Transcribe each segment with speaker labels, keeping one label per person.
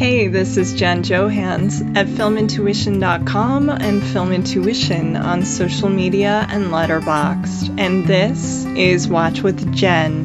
Speaker 1: Hey, this is Jen Johans at filmintuition.com and Film Intuition on social media and Letterboxd. And this is Watch with Jen.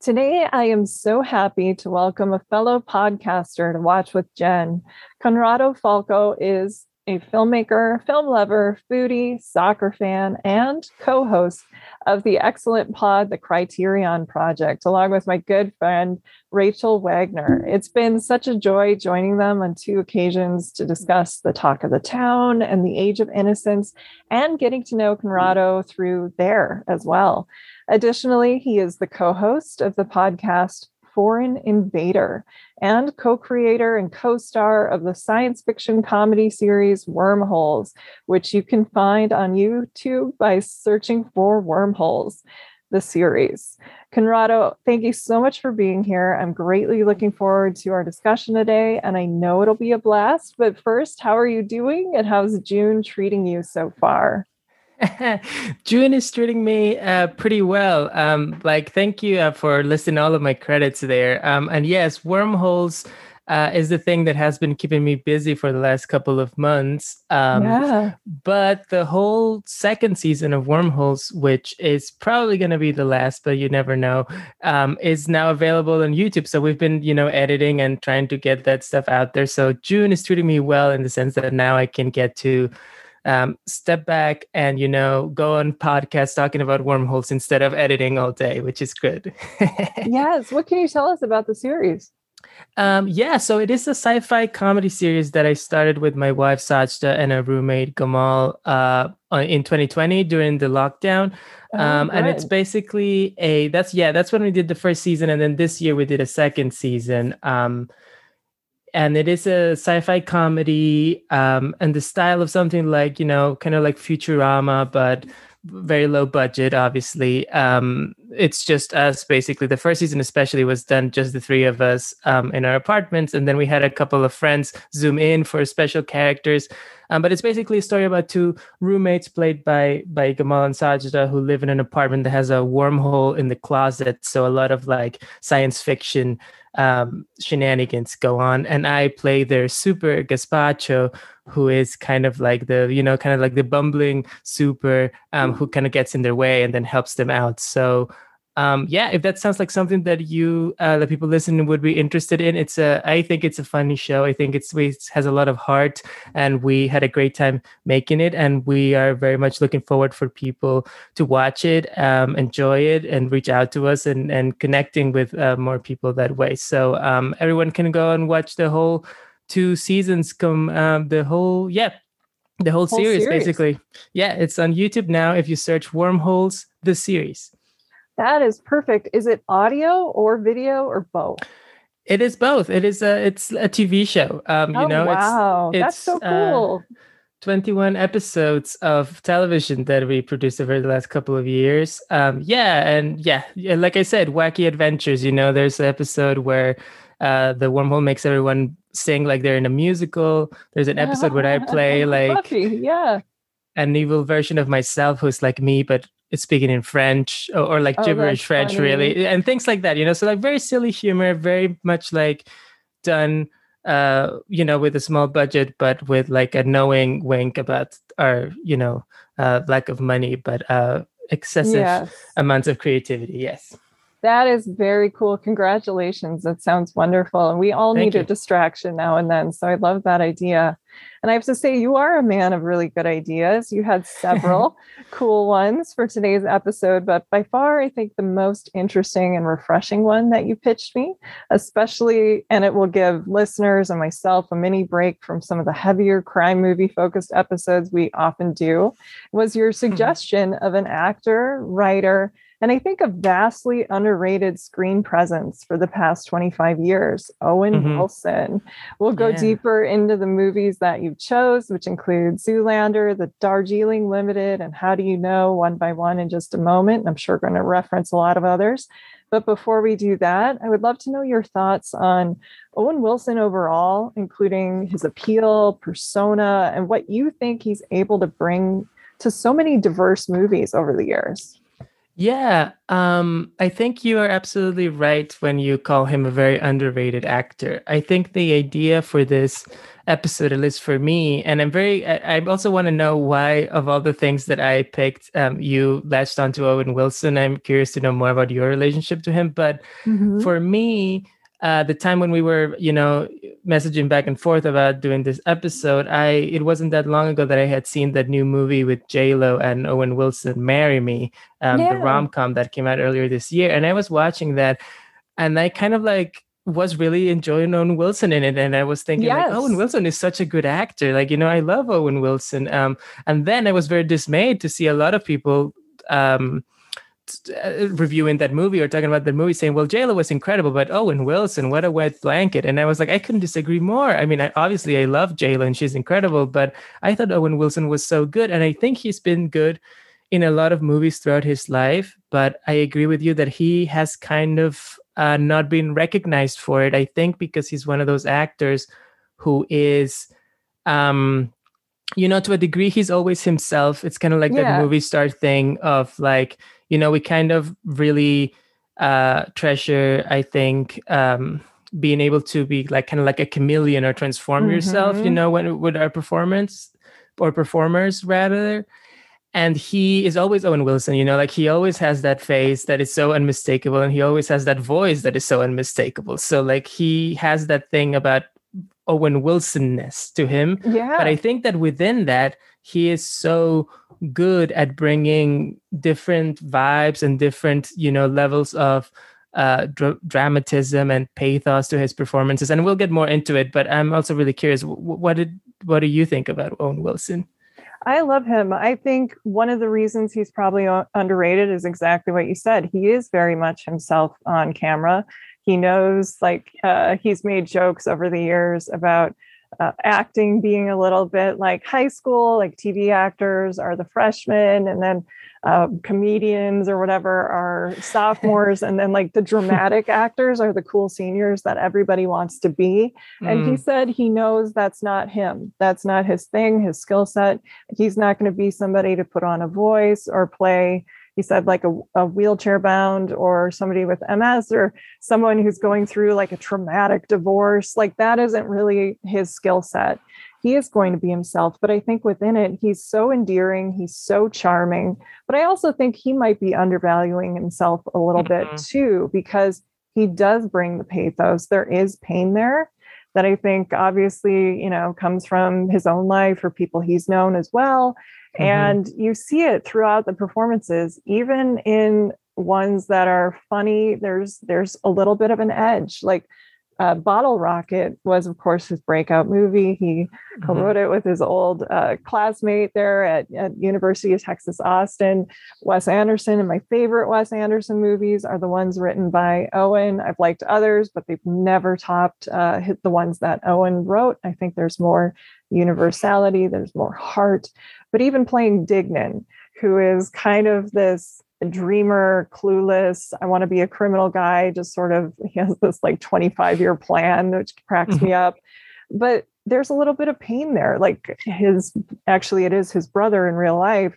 Speaker 1: Today, I am so happy to welcome a fellow podcaster to watch with Jen. Conrado Falco is a filmmaker, film lover, foodie, soccer fan, and co host of the excellent pod, The Criterion Project, along with my good friend, Rachel Wagner. It's been such a joy joining them on two occasions to discuss the talk of the town and the age of innocence and getting to know Conrado through there as well. Additionally, he is the co host of the podcast Foreign Invader and co creator and co star of the science fiction comedy series Wormholes, which you can find on YouTube by searching for Wormholes, the series. Conrado, thank you so much for being here. I'm greatly looking forward to our discussion today, and I know it'll be a blast. But first, how are you doing, and how's June treating you so far?
Speaker 2: June is treating me uh, pretty well. Um, like, thank you uh, for listing all of my credits there. Um, and yes, wormholes uh, is the thing that has been keeping me busy for the last couple of months. Um, yeah. But the whole second season of Wormholes, which is probably going to be the last, but you never know, um, is now available on YouTube. So we've been, you know, editing and trying to get that stuff out there. So June is treating me well in the sense that now I can get to um, step back and you know go on podcasts talking about wormholes instead of editing all day which is good.
Speaker 1: Yes. What can you tell us about the series?
Speaker 2: Um, yeah so it is a sci-fi comedy series that i started with my wife sajda and a roommate gamal uh, in 2020 during the lockdown. Oh, um, and it's basically a that's yeah that's when we did the first season and then this year we did a second season. Um, and it is a sci-fi comedy um, and the style of something like you know kind of like futurama but very low budget obviously. Um, it's just us basically the first season especially was done just the three of us um, in our apartments and then we had a couple of friends zoom in for special characters um, but it's basically a story about two roommates played by by gamal and sajda who live in an apartment that has a wormhole in the closet so a lot of like science fiction um, shenanigans go on. And I play their super gazpacho, who is kind of like the, you know, kind of like the bumbling super um, who kind of gets in their way and then helps them out. So um, yeah, if that sounds like something that you, uh, the people listening would be interested in, it's a, I think it's a funny show. I think it's, it has a lot of heart and we had a great time making it. And we are very much looking forward for people to watch it, um, enjoy it and reach out to us and, and connecting with uh, more people that way. So um, everyone can go and watch the whole two seasons come, um, the whole, yeah, the whole, whole series, series basically. Yeah, it's on YouTube now. If you search Wormholes, the series.
Speaker 1: That is perfect. Is it audio or video or both?
Speaker 2: It is both. It is a it's a TV show. Um,
Speaker 1: oh,
Speaker 2: you know,
Speaker 1: wow, it's, it's, that's so uh, cool. Uh,
Speaker 2: 21 episodes of television that we produced over the last couple of years. Um, yeah, and yeah, like I said, wacky adventures. You know, there's an episode where uh, the wormhole makes everyone sing like they're in a musical. There's an episode where I play like
Speaker 1: Buffy, yeah
Speaker 2: an evil version of myself who's like me but speaking in French or, or like oh, gibberish French, funny. really, and things like that. You know, so like very silly humor, very much like done, uh, you know, with a small budget, but with like a knowing wink about our, you know, uh, lack of money, but uh, excessive yes. amounts of creativity. Yes.
Speaker 1: That is very cool. Congratulations. That sounds wonderful. And we all Thank need you. a distraction now and then. So I love that idea. And I have to say, you are a man of really good ideas. You had several cool ones for today's episode, but by far, I think the most interesting and refreshing one that you pitched me, especially, and it will give listeners and myself a mini break from some of the heavier crime movie focused episodes we often do, was your mm-hmm. suggestion mm-hmm. of an actor, writer, and I think a vastly underrated screen presence for the past 25 years, Owen mm-hmm. Wilson. We'll go yeah. deeper into the movies that you chose, which include Zoolander, The Darjeeling Limited, and How Do You Know, one by one in just a moment. And I'm sure going to reference a lot of others. But before we do that, I would love to know your thoughts on Owen Wilson overall, including his appeal, persona, and what you think he's able to bring to so many diverse movies over the years.
Speaker 2: Yeah, um, I think you are absolutely right when you call him a very underrated actor. I think the idea for this episode, at least for me, and I'm very, I, I also want to know why, of all the things that I picked, um, you latched onto Owen Wilson. I'm curious to know more about your relationship to him. But mm-hmm. for me, uh, the time when we were, you know, messaging back and forth about doing this episode, I it wasn't that long ago that I had seen that new movie with J Lo and Owen Wilson, "Marry Me," um, yeah. the rom com that came out earlier this year, and I was watching that, and I kind of like was really enjoying Owen Wilson in it, and I was thinking yes. like, Owen Wilson is such a good actor. Like you know, I love Owen Wilson. Um, and then I was very dismayed to see a lot of people um reviewing that movie or talking about the movie saying, well, JLo was incredible, but Owen Wilson, what a wet blanket. And I was like, I couldn't disagree more. I mean, I, obviously I love JLo and she's incredible, but I thought Owen Wilson was so good. And I think he's been good in a lot of movies throughout his life. But I agree with you that he has kind of uh, not been recognized for it. I think because he's one of those actors who is um you know to a degree he's always himself it's kind of like yeah. that movie star thing of like you know we kind of really uh treasure i think um being able to be like kind of like a chameleon or transform mm-hmm. yourself you know when with our performance or performers rather and he is always Owen Wilson, you know, like he always has that face that is so unmistakable, and he always has that voice that is so unmistakable. So, like, he has that thing about Owen Wilsonness to him. Yeah. But I think that within that, he is so good at bringing different vibes and different, you know, levels of uh, dr- dramatism and pathos to his performances. And we'll get more into it. But I'm also really curious. What did what do you think about Owen Wilson?
Speaker 1: I love him. I think one of the reasons he's probably underrated is exactly what you said. He is very much himself on camera he knows like uh, he's made jokes over the years about uh, acting being a little bit like high school like tv actors are the freshmen and then uh, comedians or whatever are sophomores and then like the dramatic actors are the cool seniors that everybody wants to be. And mm. he said he knows that's not him. That's not his thing his skill set. He's not going to be somebody to put on a voice or play he said like a, a wheelchair bound or somebody with ms or someone who's going through like a traumatic divorce like that isn't really his skill set he is going to be himself but i think within it he's so endearing he's so charming but i also think he might be undervaluing himself a little mm-hmm. bit too because he does bring the pathos there is pain there that i think obviously you know comes from his own life or people he's known as well Mm-hmm. And you see it throughout the performances, even in ones that are funny, there's there's a little bit of an edge. Like uh, Bottle Rocket was, of course, his breakout movie. He mm-hmm. co-wrote it with his old uh, classmate there at, at University of Texas Austin, Wes Anderson. And my favorite Wes Anderson movies are the ones written by Owen. I've liked others, but they've never topped uh, hit the ones that Owen wrote. I think there's more universality, there's more heart. But even playing Dignan, who is kind of this dreamer, clueless, I want to be a criminal guy, just sort of, he has this like 25 year plan, which cracks mm-hmm. me up. but there's a little bit of pain there. Like his, actually, it is his brother in real life,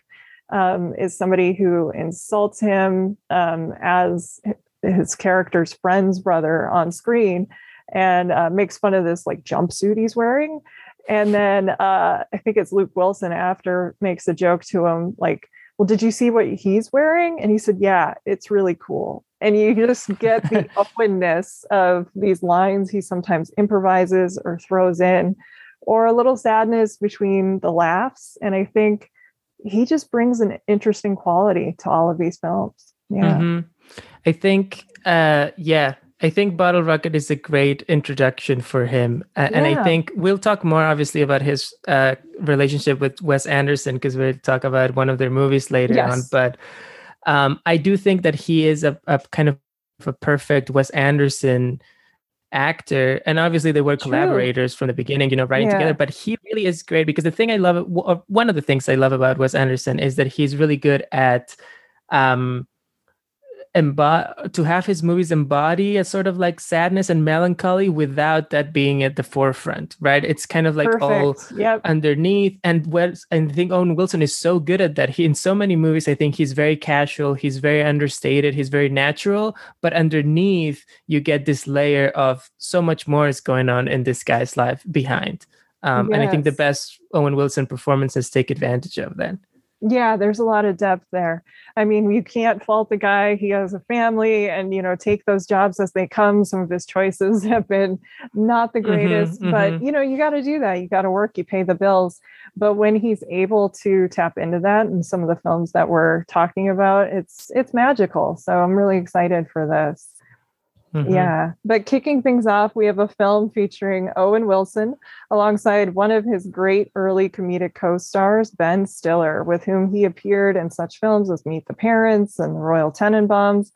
Speaker 1: um, is somebody who insults him um, as his character's friend's brother on screen and uh, makes fun of this like jumpsuit he's wearing. And then uh, I think it's Luke Wilson after makes a joke to him like, well, did you see what he's wearing? And he said, yeah, it's really cool. And you just get the openness of these lines he sometimes improvises or throws in, or a little sadness between the laughs. And I think he just brings an interesting quality to all of these films. Yeah. Mm-hmm.
Speaker 2: I think, uh, yeah, I think Bottle Rocket is a great introduction for him. Uh, yeah. And I think we'll talk more, obviously, about his uh, relationship with Wes Anderson because we'll talk about one of their movies later yes. on. But um, I do think that he is a, a, kind of a perfect Wes Anderson actor. And obviously, they were True. collaborators from the beginning, you know, writing yeah. together. But he really is great because the thing I love, one of the things I love about Wes Anderson is that he's really good at. Um, embody to have his movies embody a sort of like sadness and melancholy without that being at the forefront right it's kind of like Perfect. all yep. underneath and Wes, i think owen wilson is so good at that he in so many movies i think he's very casual he's very understated he's very natural but underneath you get this layer of so much more is going on in this guy's life behind um, yes. and i think the best owen wilson performances take advantage of that
Speaker 1: yeah there's a lot of depth there. I mean you can't fault the guy he has a family and you know take those jobs as they come. Some of his choices have been not the mm-hmm, greatest mm-hmm, but mm-hmm. you know you got to do that you got to work you pay the bills. But when he's able to tap into that in some of the films that we're talking about it's it's magical. So i'm really excited for this Mm-hmm. Yeah. But kicking things off, we have a film featuring Owen Wilson alongside one of his great early comedic co stars, Ben Stiller, with whom he appeared in such films as Meet the Parents and The Royal Tenenbaums.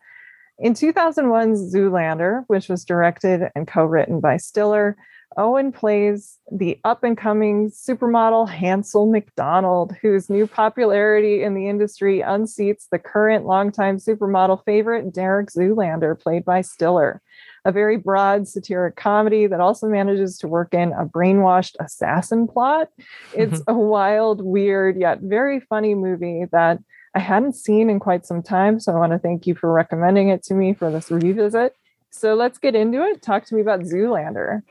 Speaker 1: In 2001's Zoolander, which was directed and co written by Stiller, Owen plays the up and coming supermodel Hansel McDonald, whose new popularity in the industry unseats the current longtime supermodel favorite, Derek Zoolander, played by Stiller. A very broad satiric comedy that also manages to work in a brainwashed assassin plot. It's mm-hmm. a wild, weird, yet very funny movie that I hadn't seen in quite some time. So I want to thank you for recommending it to me for this revisit. So let's get into it. Talk to me about Zoolander.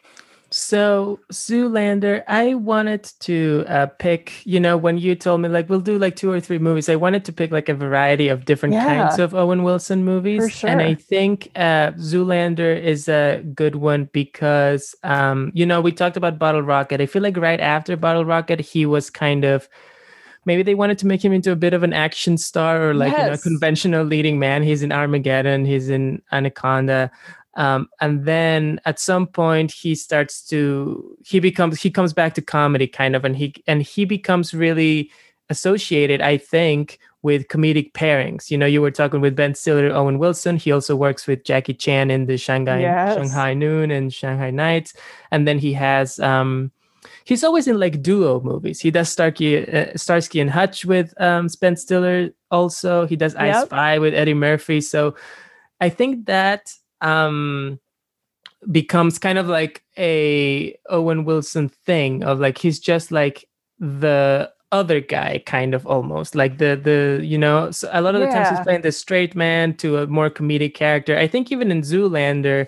Speaker 2: So Zoolander, I wanted to uh, pick. You know, when you told me like we'll do like two or three movies, I wanted to pick like a variety of different yeah, kinds of Owen Wilson movies. Sure. And I think uh, Zoolander is a good one because, um, you know, we talked about Bottle Rocket. I feel like right after Bottle Rocket, he was kind of maybe they wanted to make him into a bit of an action star or like yes. you know conventional leading man he's in armageddon he's in anaconda um, and then at some point he starts to he becomes he comes back to comedy kind of and he and he becomes really associated i think with comedic pairings. You know you were talking with ben stiller owen wilson. He also works with jackie chan in the shanghai yes. shanghai noon and shanghai nights. And then he has um he's always in like duo movies. He does Starkey, uh, starsky and hutch with um ben stiller also. He does i spy with eddie murphy. So i think that um becomes kind of like a Owen Wilson thing of like he's just like the other guy kind of almost like the the you know so a lot of the times he's playing the straight man to a more comedic character. I think even in zoolander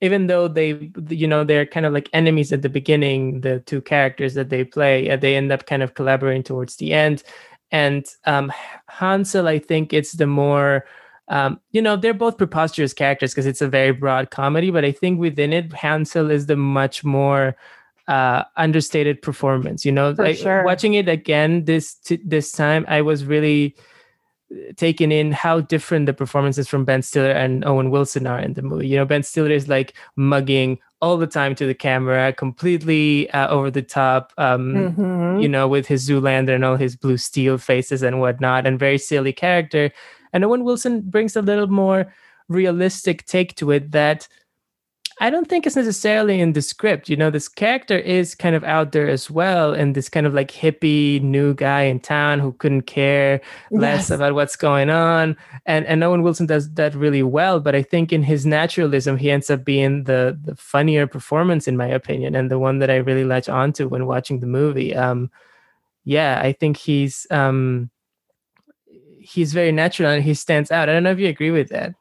Speaker 2: even though they you know they're kind of like enemies at the beginning the two characters that they play uh, they end up kind of collaborating towards the end. And um hansel i think it's the more um, you know, they're both preposterous characters because it's a very broad comedy, but I think within it, Hansel is the much more uh, understated performance. You know, like, sure. watching it again this t- this time, I was really uh, taken in how different the performances from Ben Stiller and Owen Wilson are in the movie. You know, Ben Stiller is like mugging all the time to the camera, completely uh, over the top. Um, mm-hmm. You know, with his Zoolander and all his blue steel faces and whatnot, and very silly character. And Owen Wilson brings a little more realistic take to it that I don't think it's necessarily in the script. You know, this character is kind of out there as well, and this kind of like hippie new guy in town who couldn't care less yes. about what's going on. And and Owen Wilson does that really well. But I think in his naturalism, he ends up being the the funnier performance, in my opinion, and the one that I really latch onto when watching the movie. Um, yeah, I think he's um, he's very natural and he stands out. I don't know if you agree with that.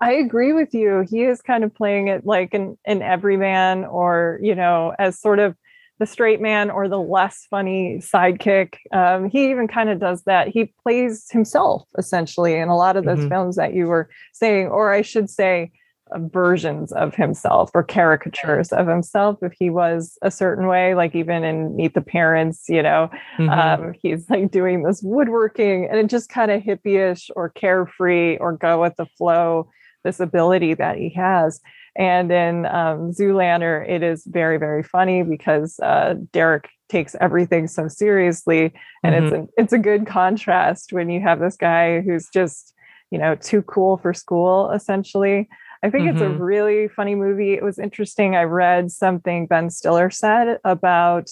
Speaker 1: I agree with you. He is kind of playing it like an, an everyman or, you know, as sort of the straight man or the less funny sidekick. Um, he even kind of does that. He plays himself essentially in a lot of those mm-hmm. films that you were saying, or I should say, versions of himself or caricatures of himself if he was a certain way like even in meet the parents you know mm-hmm. um, he's like doing this woodworking and it just kind of hippie-ish or carefree or go with the flow this ability that he has and in um, zoolander it is very very funny because uh, derek takes everything so seriously and mm-hmm. it's a, it's a good contrast when you have this guy who's just you know too cool for school essentially I think mm-hmm. it's a mm-hmm. really funny movie. It was interesting. I read something Ben Stiller said about,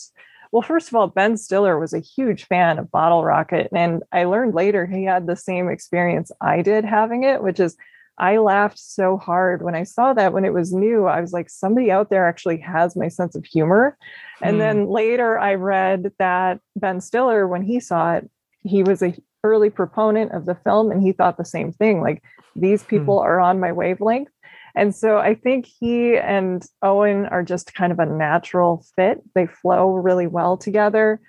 Speaker 1: well, first of all, Ben Stiller was a huge fan of Bottle Rocket. And I learned later he had the same experience I did having it, which is I laughed so hard when I saw that when it was new. I was like, somebody out there actually has my sense of humor. Hmm. And then later I read that Ben Stiller, when he saw it, he was a early proponent of the film and he thought the same thing like these hmm. people hmm. are on my wavelength and so I think he and Owen are just kind of a natural fit. They flow really well together.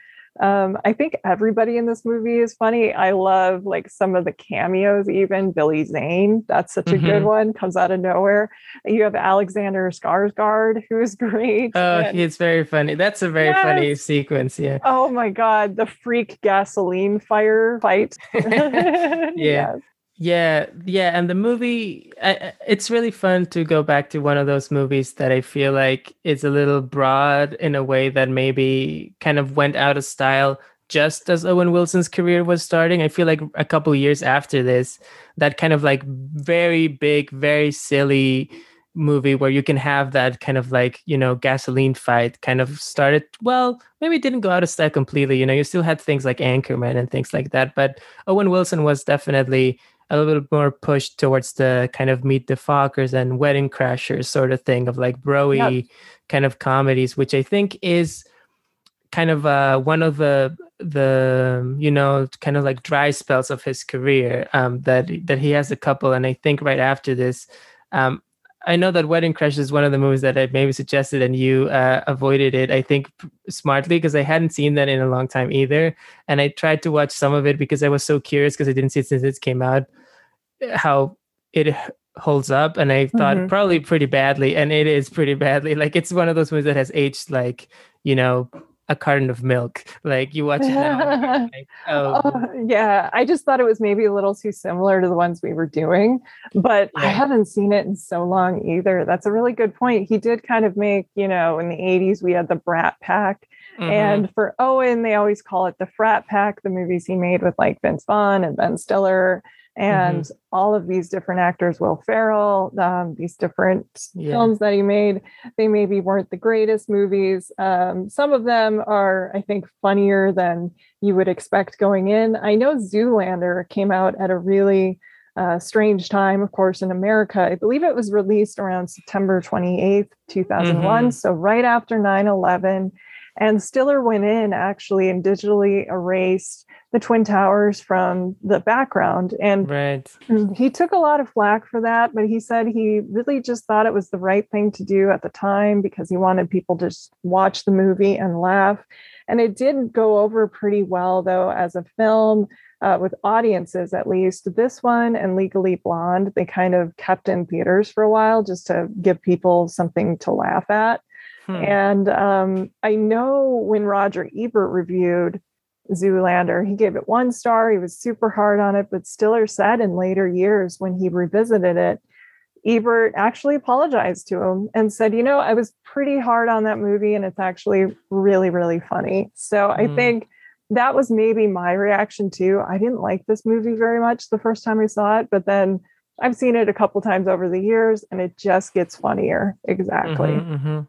Speaker 1: Um, I think everybody in this movie is funny. I love like some of the cameos, even Billy Zane. That's such a mm-hmm. good one, comes out of nowhere. You have Alexander Skarsgård, who is great.
Speaker 2: Oh, and, he's very funny. That's a very yes. funny sequence. Yeah.
Speaker 1: Oh my God. The freak gasoline fire fight.
Speaker 2: yeah. Yes. Yeah, yeah, and the movie I, it's really fun to go back to one of those movies that I feel like is a little broad in a way that maybe kind of went out of style just as Owen Wilson's career was starting. I feel like a couple years after this, that kind of like very big, very silly movie where you can have that kind of like you know gasoline fight kind of started well maybe didn't go out of style completely you know you still had things like anchorman and things like that but owen wilson was definitely a little bit more pushed towards the kind of meet the Fockers and Wedding Crashers sort of thing of like broy yep. kind of comedies, which I think is kind of uh, one of the the you know kind of like dry spells of his career um, that that he has a couple, and I think right after this. Um, I know that Wedding Crash is one of the movies that I maybe suggested and you uh, avoided it. I think smartly because I hadn't seen that in a long time either, and I tried to watch some of it because I was so curious because I didn't see it since it came out how it holds up, and I thought mm-hmm. probably pretty badly, and it is pretty badly. Like it's one of those movies that has aged like you know a carton of milk. Like you watch it now. like,
Speaker 1: oh. oh. yeah. I just thought it was maybe a little too similar to the ones we were doing, but yeah. I haven't seen it in so long either. That's a really good point. He did kind of make, you know, in the 80s, we had the Brat Pack. Mm-hmm. And for Owen, they always call it the Frat Pack, the movies he made with like Vince Vaughn and Ben Stiller and mm-hmm. all of these different actors will ferrell um, these different yeah. films that he made they maybe weren't the greatest movies um, some of them are i think funnier than you would expect going in i know zoolander came out at a really uh, strange time of course in america i believe it was released around september 28th 2001 mm-hmm. so right after 9-11 and stiller went in actually and digitally erased the Twin Towers from the background. And
Speaker 2: right.
Speaker 1: he took a lot of flack for that, but he said he really just thought it was the right thing to do at the time because he wanted people to just watch the movie and laugh. And it did go over pretty well, though, as a film. Uh, with audiences at least. This one and Legally Blonde, they kind of kept in theaters for a while just to give people something to laugh at. Hmm. And um, I know when Roger Ebert reviewed Zoolander. He gave it one star. He was super hard on it, but Stiller said in later years when he revisited it, Ebert actually apologized to him and said, You know, I was pretty hard on that movie and it's actually really, really funny. So mm. I hmm. think that was maybe my reaction too. I didn't like this movie very much the first time I saw it, but then I've seen it a couple times over the years and it just gets funnier. Exactly. Mm-hmm, mm-hmm.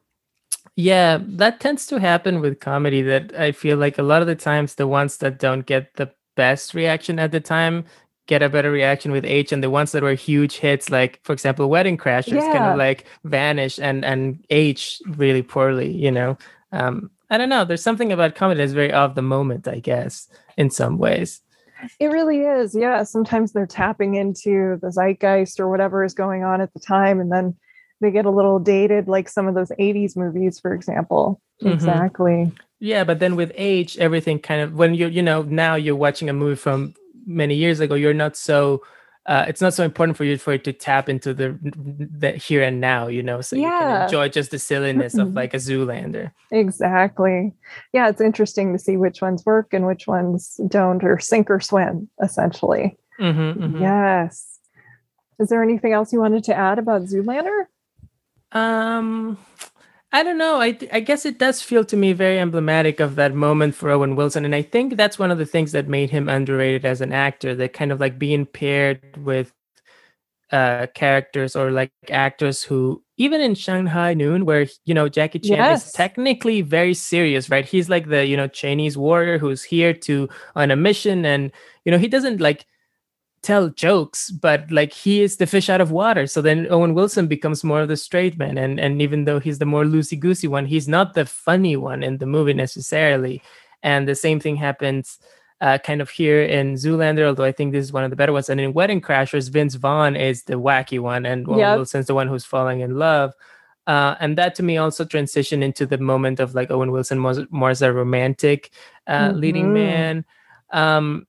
Speaker 2: Yeah, that tends to happen with comedy that I feel like a lot of the times the ones that don't get the best reaction at the time get a better reaction with age and the ones that were huge hits like for example wedding crashers yeah. kind of like vanish and and age really poorly you know um i don't know there's something about comedy that's very of the moment i guess in some ways
Speaker 1: it really is yeah sometimes they're tapping into the zeitgeist or whatever is going on at the time and then they get a little dated like some of those 80s movies for example mm-hmm. exactly
Speaker 2: yeah but then with age everything kind of when you're you know now you're watching a movie from many years ago, you're not so uh, it's not so important for you for it to tap into the the here and now, you know, so yeah. you can enjoy just the silliness of like a Zoolander.
Speaker 1: Exactly. Yeah, it's interesting to see which ones work and which ones don't, or sink or swim, essentially. Mm-hmm, mm-hmm. Yes. Is there anything else you wanted to add about Zoolander?
Speaker 2: Um, I don't know. I I guess it does feel to me very emblematic of that moment for Owen Wilson, and I think that's one of the things that made him underrated as an actor. That kind of like being paired with uh characters or like actors who even in Shanghai Noon, where you know Jackie Chan yes. is technically very serious, right? He's like the you know Chinese warrior who's here to on a mission, and you know he doesn't like tell jokes, but like he is the fish out of water. So then Owen Wilson becomes more of the straight man, and and even though he's the more loosey goosey one, he's not the funny one in the movie necessarily. And the same thing happens. Uh, kind of here in Zoolander, although I think this is one of the better ones. And in Wedding Crashers, Vince Vaughn is the wacky one, and Owen yep. Wilson's the one who's falling in love. Uh, and that to me also transitioned into the moment of like Owen Wilson more, more as a romantic uh, mm-hmm. leading man. Um,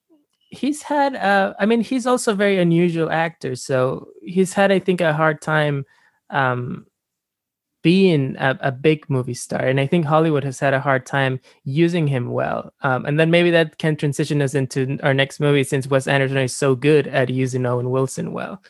Speaker 2: he's had uh i mean he's also a very unusual actor so he's had i think a hard time um being a, a, big movie star and i think hollywood has had a hard time using him well. Um, and then maybe that can transition us into our next movie since wes anderson is so good at using owen wilson well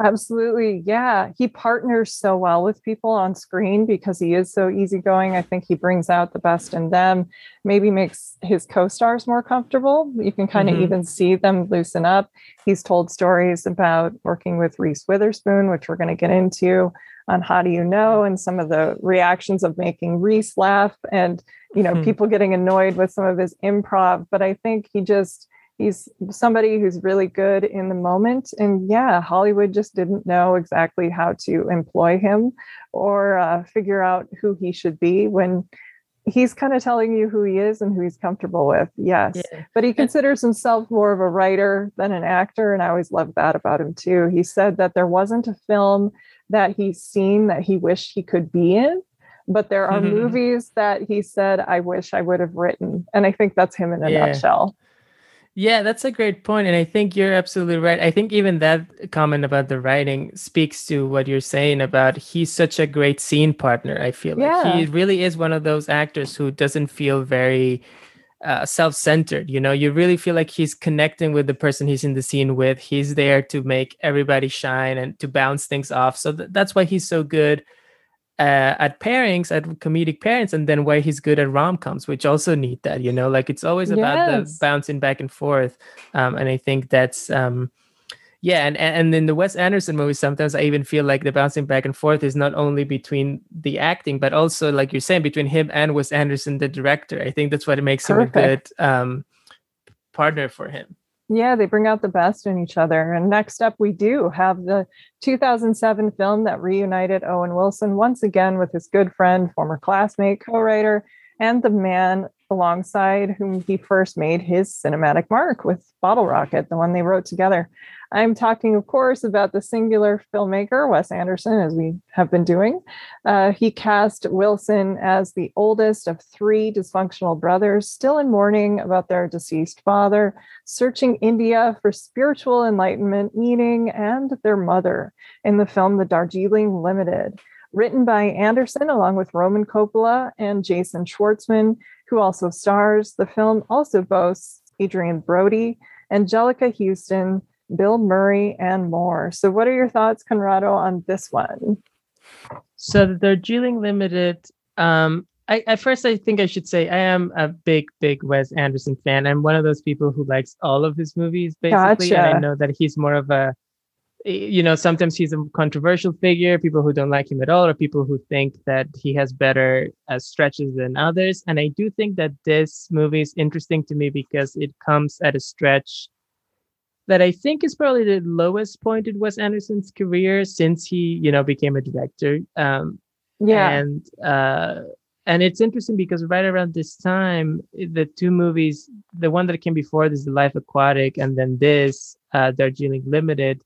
Speaker 1: Absolutely. Yeah. He partners so well with people on screen because he is so easygoing. I think he brings out the best in them, maybe makes his co stars more comfortable. You can kind of mm-hmm. even see them loosen up. He's told stories about working with Reese Witherspoon, which we're going to get into on How Do You Know and some of the reactions of making Reese laugh and, you know, mm-hmm. people getting annoyed with some of his improv. But I think he just, he's somebody who's really good in the moment. And yeah hollywood just didn't know exactly how to employ him or uh, figure out who he should be when he's kind of telling you who he is and who he's comfortable with. Yes. Yeah. but he considers himself more of a writer than an actor and i always love that about him too. He said that there wasn't a film that he's seen that he wished he could be in but there are mm-hmm. movies that he said i wish i would have written. And i think that's him in a yeah. nutshell
Speaker 2: yeah, that's a great point, and I think you're absolutely right. I think even that comment about the writing speaks to what you're saying about he's such a great scene partner. I feel yeah. like he really is one of those actors who doesn't feel very uh, self-centered. You know, you really feel like he's connecting with the person he's in the scene with. He's there to make everybody shine and to bounce things off. So th- that's why he's so good uh, at pairings, at comedic pairings, and then why he's good at rom coms, which also need that. You know, like it's always about yes. the bouncing back and forth, um, and I think that's. Um, yeah, and and in the Wes Anderson movies, sometimes I even feel like the bouncing back and forth is not only between the acting, but also, like you're saying, between him and Wes Anderson, the director. I think that's what makes Perfect. him a good um, partner for him.
Speaker 1: Yeah, they bring out the best in each other. And next up, we do have the 2007 film that reunited Owen Wilson once again with his good friend, former classmate, co writer, and the man alongside whom he first made his cinematic mark with Bottle Rocket, the one they wrote together. I'm talking, of course, about the singular filmmaker, Wes Anderson, as we have been doing. Uh, he cast Wilson as the oldest of three dysfunctional brothers, still in mourning about their deceased father, searching India for spiritual enlightenment, meaning, and their mother in the film The Darjeeling Limited. Written by Anderson along with Roman Coppola and Jason Schwartzman, who also stars. The film also boasts Adrien Brody, Anjelica Huston, Bill Murray, and more. So, what are your thoughts, Conrado, on this one?
Speaker 2: So, the Darjeeling Limited. Um, I, at first, I think I should say I am a big, big Wes Anderson fan. I'm one of those people who likes all of his movies, basically. Gotcha. And I know that he's more of a you know sometimes he's a controversial figure people who don't like him at all or people who think that he has better uh, stretches than others. And i do think that this movie is interesting to me because it comes at a stretch that i think is probably the lowest point in wes anderson's career since he you know became a director. Um yeah. and uh and it's interesting because right around this time the two movies the one that came before this the life aquatic and then this uh darjeeling limited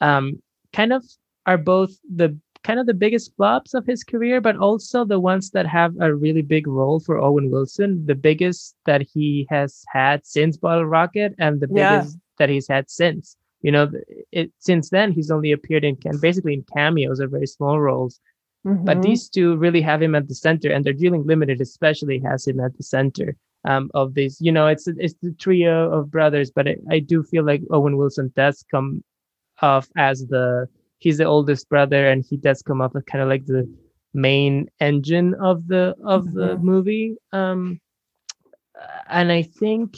Speaker 2: um, kind of are both the kind of the biggest flops of his career, but also the ones that have a really big role for Owen Wilson, the biggest that he has had since Bottle Rocket, and the yeah. biggest that he's had since. You know, it since then he's only appeared in can basically in cameos or very small roles. Mm-hmm. But these two really have him at the center, and the Darjeeling Limited especially has him at the center um, of this. You know, it's it's the trio of brothers, but it, I do feel like Owen Wilson does come off as the he's the oldest brother and he does come up as kind of like the main engine of the of mm-hmm. the movie. Um and i think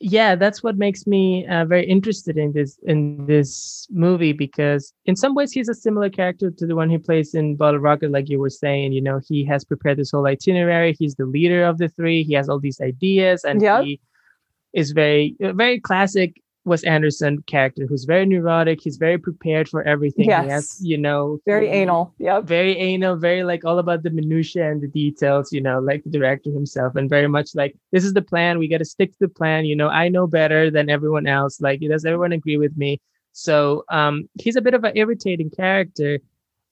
Speaker 2: yeah that's what makes me uh, very interested in this in this movie because in some ways he's a similar character to the one he plays in bottle rocket like you were saying you know he has prepared this whole itinerary. He's the leader of the three. He has all these ideas and he is very very classic Wes Anderson character who's very neurotic. He's very prepared for everything. Yes. Has, you know,
Speaker 1: very anal. Yeah.
Speaker 2: Very anal, very like all about the minutia and the details, you know, like the director himself, and very much like this is the plan. We got to stick to the plan. You know, I know better than everyone else. Like, does everyone agree with me? So um, he's a bit of an irritating character,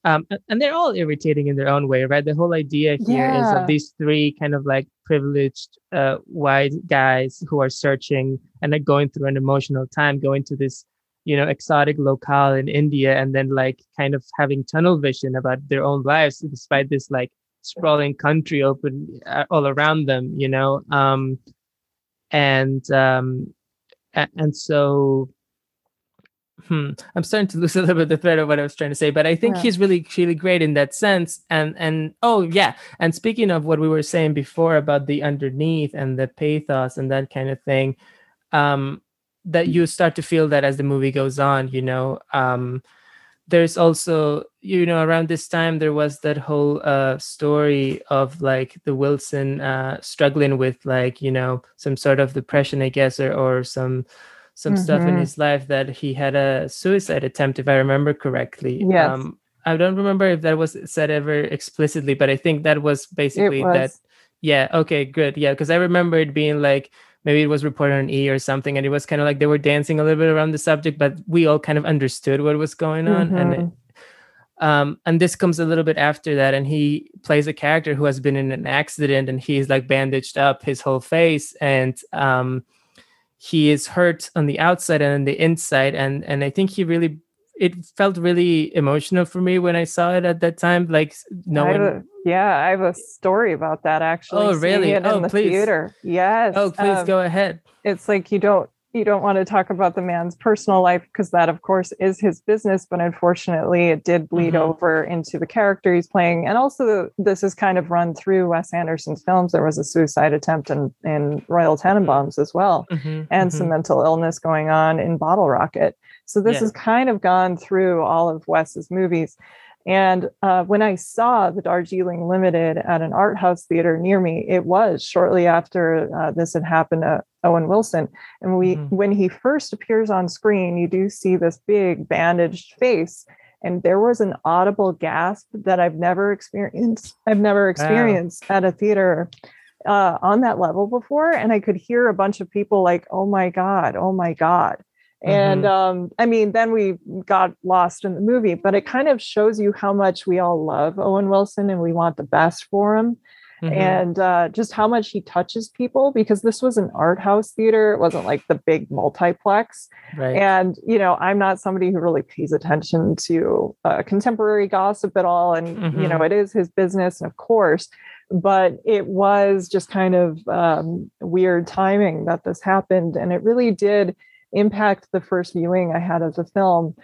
Speaker 2: um, and they're all irritating in their own way, right? The whole idea here yeah. is of these three kind of like privileged uh, white guys who are searching and like going through an emotional time, going to this, you know, exotic locale in India, and then like kind of having tunnel vision about their own lives despite this like sprawling country open uh, all around them, you know, um, and um, and so hmm, I'm starting to lose a little bit the thread of what I was trying to say, but I think yeah. he's really, really great in that sense. And and oh yeah, and speaking of what we were saying before about the underneath and the pathos and that kind of thing, um, that you start to feel that as the movie goes on, you know. Um, there's also you know around this time there was that whole uh story of like the wilson uh struggling with like you know some sort of depression i guess or or some some mm-hmm. stuff in mm-hmm. his life that he had a suicide attempt, if I remember correctly.
Speaker 1: Yes. Um,
Speaker 2: I don't remember if that was said ever explicitly, but I think that was basically was. that. Yeah. Okay. Good. Yeah. Because I remember it being like maybe it was reported on E or something, and it was kind of like they were dancing a little bit around the subject, but we all kind of understood what was going on, mm-hmm. and. It, um, and this comes a little bit after that, and he plays a character who has been in an accident, and he's like bandaged up his whole face, and um, he is hurt on the outside and on the inside and and i think he really it felt really emotional for me when i saw it at that time like no one
Speaker 1: a, yeah i have a story about that actually
Speaker 2: oh really?
Speaker 1: oh
Speaker 2: please.
Speaker 1: theater. Yes
Speaker 2: oh please um, go ahead.
Speaker 1: it's like you don't you don't want to talk about the man's personal life because that of course is his business but unfortunately it did bleed mm-hmm. over into the character he's playing and also this is kind of run through wes anderson's films there was a suicide attempt in, in royal tenenbaums as well mm-hmm. and mm-hmm. some mental illness going on in bottle rocket so this yeah. has kind of gone through all of wes's movies and uh, when I saw the Darjeeling Limited at an art house theater near me, it was shortly after uh, this had happened to Owen Wilson. And we, mm-hmm. when he first appears on screen, you do see this big bandaged face. And there was an audible gasp that I've never experienced. I've never experienced wow. at a theater uh, on that level before. And I could hear a bunch of people like, "Oh my god! Oh my god!" And mm-hmm. um, I mean, then we got lost in the movie, but it kind of shows you how much we all love Owen Wilson and we want the best for him. Mm-hmm. And uh, just how much he touches people because this was an art house theater. It wasn't like the big multiplex. Right. And, you know, I'm not somebody who really pays attention to uh, contemporary gossip at all. And, mm-hmm. you know, mm-hmm. it is his business. And of course, but it was just kind of um, weird timing that this happened. And it really did impact the first viewing I had of the film.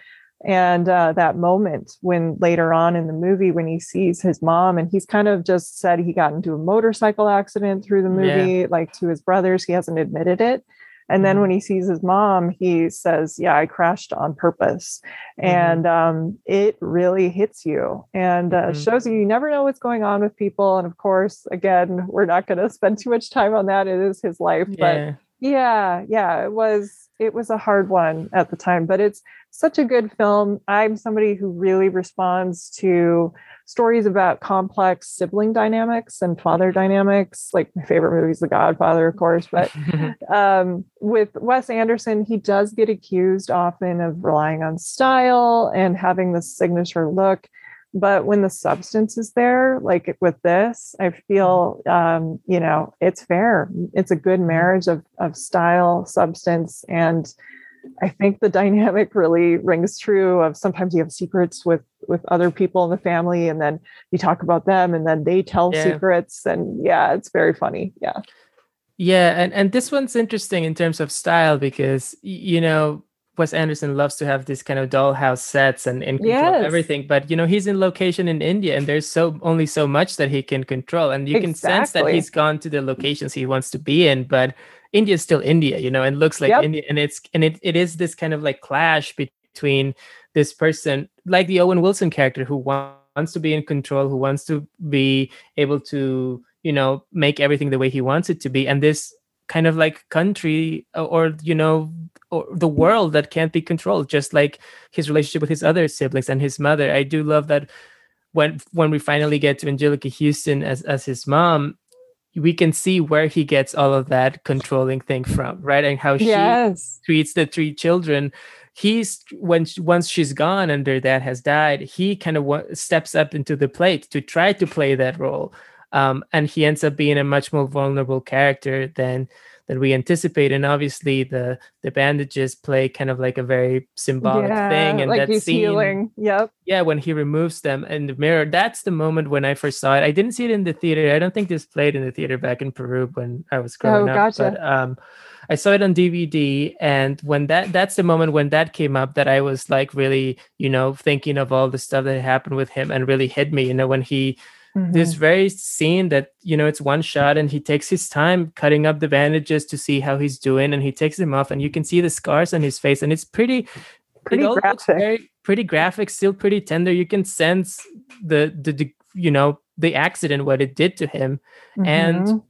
Speaker 1: And uh, that moment when later on in the movie, when he sees his mom, and he's kind of just said he got into a motorcycle accident through the movie, yeah. like to his brothers, he hasn't admitted it. And then mm-hmm. when he sees his mom, he says, Yeah, I crashed on purpose. Mm-hmm. And um, it really hits you and uh, mm-hmm. shows you you never know what's going on with people. And of course, again, we're not going to spend too much time on that. It is his life. Yeah. But yeah, yeah, it was it was a hard one at the time, but it's such a good film. I'm somebody who really responds to stories about complex sibling dynamics and father dynamics. Like my favorite movie is The Godfather, of course, but um, with Wes Anderson, he does get accused often of relying on style and having the signature look. But when the substance is there, like with this, I feel, um, you know, it's fair. It's a good mm-hmm. marriage of, of style, substance, and I think the dynamic really rings true of sometimes you have secrets with with other people in the family and then you talk about them and then they tell yeah. secrets and yeah, it's very funny. Yeah.
Speaker 2: Yeah, and and this one's interesting in terms of style because you know Wes Anderson loves to have this kind of dollhouse sets and, and control yes. everything. But you know, he's in location in India and there's so only so much that he can control. And you exactly. can sense that he's gone to the locations he wants to be in, but India is still India, you know, and looks like yep. India. And it's and it, it is this kind of like clash between this person, like the Owen Wilson character who wants to be in control, who wants to be able to, you know, make everything the way he wants it to be. And this kind of like country uh, or you know or the world that can't be controlled just like his relationship with his other siblings and his mother i do love that when when we finally get to Anjelica Huston as as his mom we can see where he gets all of that controlling thing from, right? And how she yes. treats the three children. He's when once she's gone and their dad has died, he kind of w- steps up into the plate to try to play that role, um, and he ends up being a much more vulnerable character than than we anticipate. And obviously, the the bandages play kind of like a very symbolic yeah, thing. And like that scene, healing.
Speaker 1: Yep.
Speaker 2: Yeah, when he removes them in the mirror, that's the moment when I first saw it. I didn't see it in the theater. I don't think this played in the theater back in Peru when I was growing oh, gotcha. up. But um, I saw it on DVD, and when that that's the moment when that came up that I was like really, you know, thinking of all the stuff that happened with him and really hit me. You know, when he Mm-hmm. This very scene that you know it's one shot, and he takes his time cutting up the bandages to see how he's doing, and he takes them off, and you can see the scars on his face, and it's pretty,
Speaker 1: pretty it graphic.
Speaker 2: Very, pretty graphic, still pretty tender. You can sense the, the the you know the accident, what it did to him, mm-hmm. and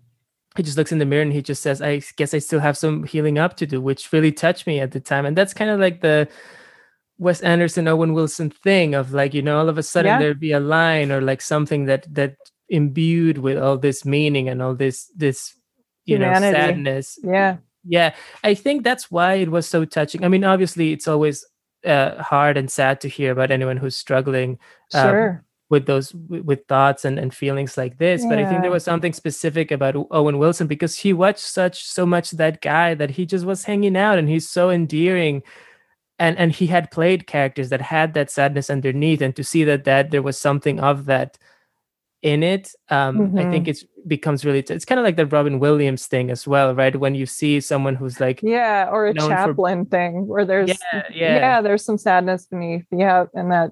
Speaker 2: he just looks in the mirror and he just says, "I guess I still have some healing up to do," which really touched me at the time, and that's kind of like the Wes Anderson, Owen Wilson thing of like, you know, all of a sudden yeah. there'd be a line or like something that that imbued with all this meaning and all this this you Humanity. know sadness.
Speaker 1: Yeah.
Speaker 2: Yeah. I think that's why it was so touching. I mean, obviously it's always uh, hard and sad to hear about anyone who's struggling
Speaker 1: um, sure.
Speaker 2: with those with thoughts and, and feelings like this. Yeah. But I think there was something specific about Owen Wilson because he watched such so much that guy that he just was hanging out and he's so endearing and and he had played characters that had that sadness underneath and to see that that there was something of that in it um mm-hmm. i think it's becomes really t- it's kind of like the robin williams thing as well right when you see someone who's like
Speaker 1: yeah or a chaplin for... thing where there's yeah, yeah yeah there's some sadness beneath yeah and that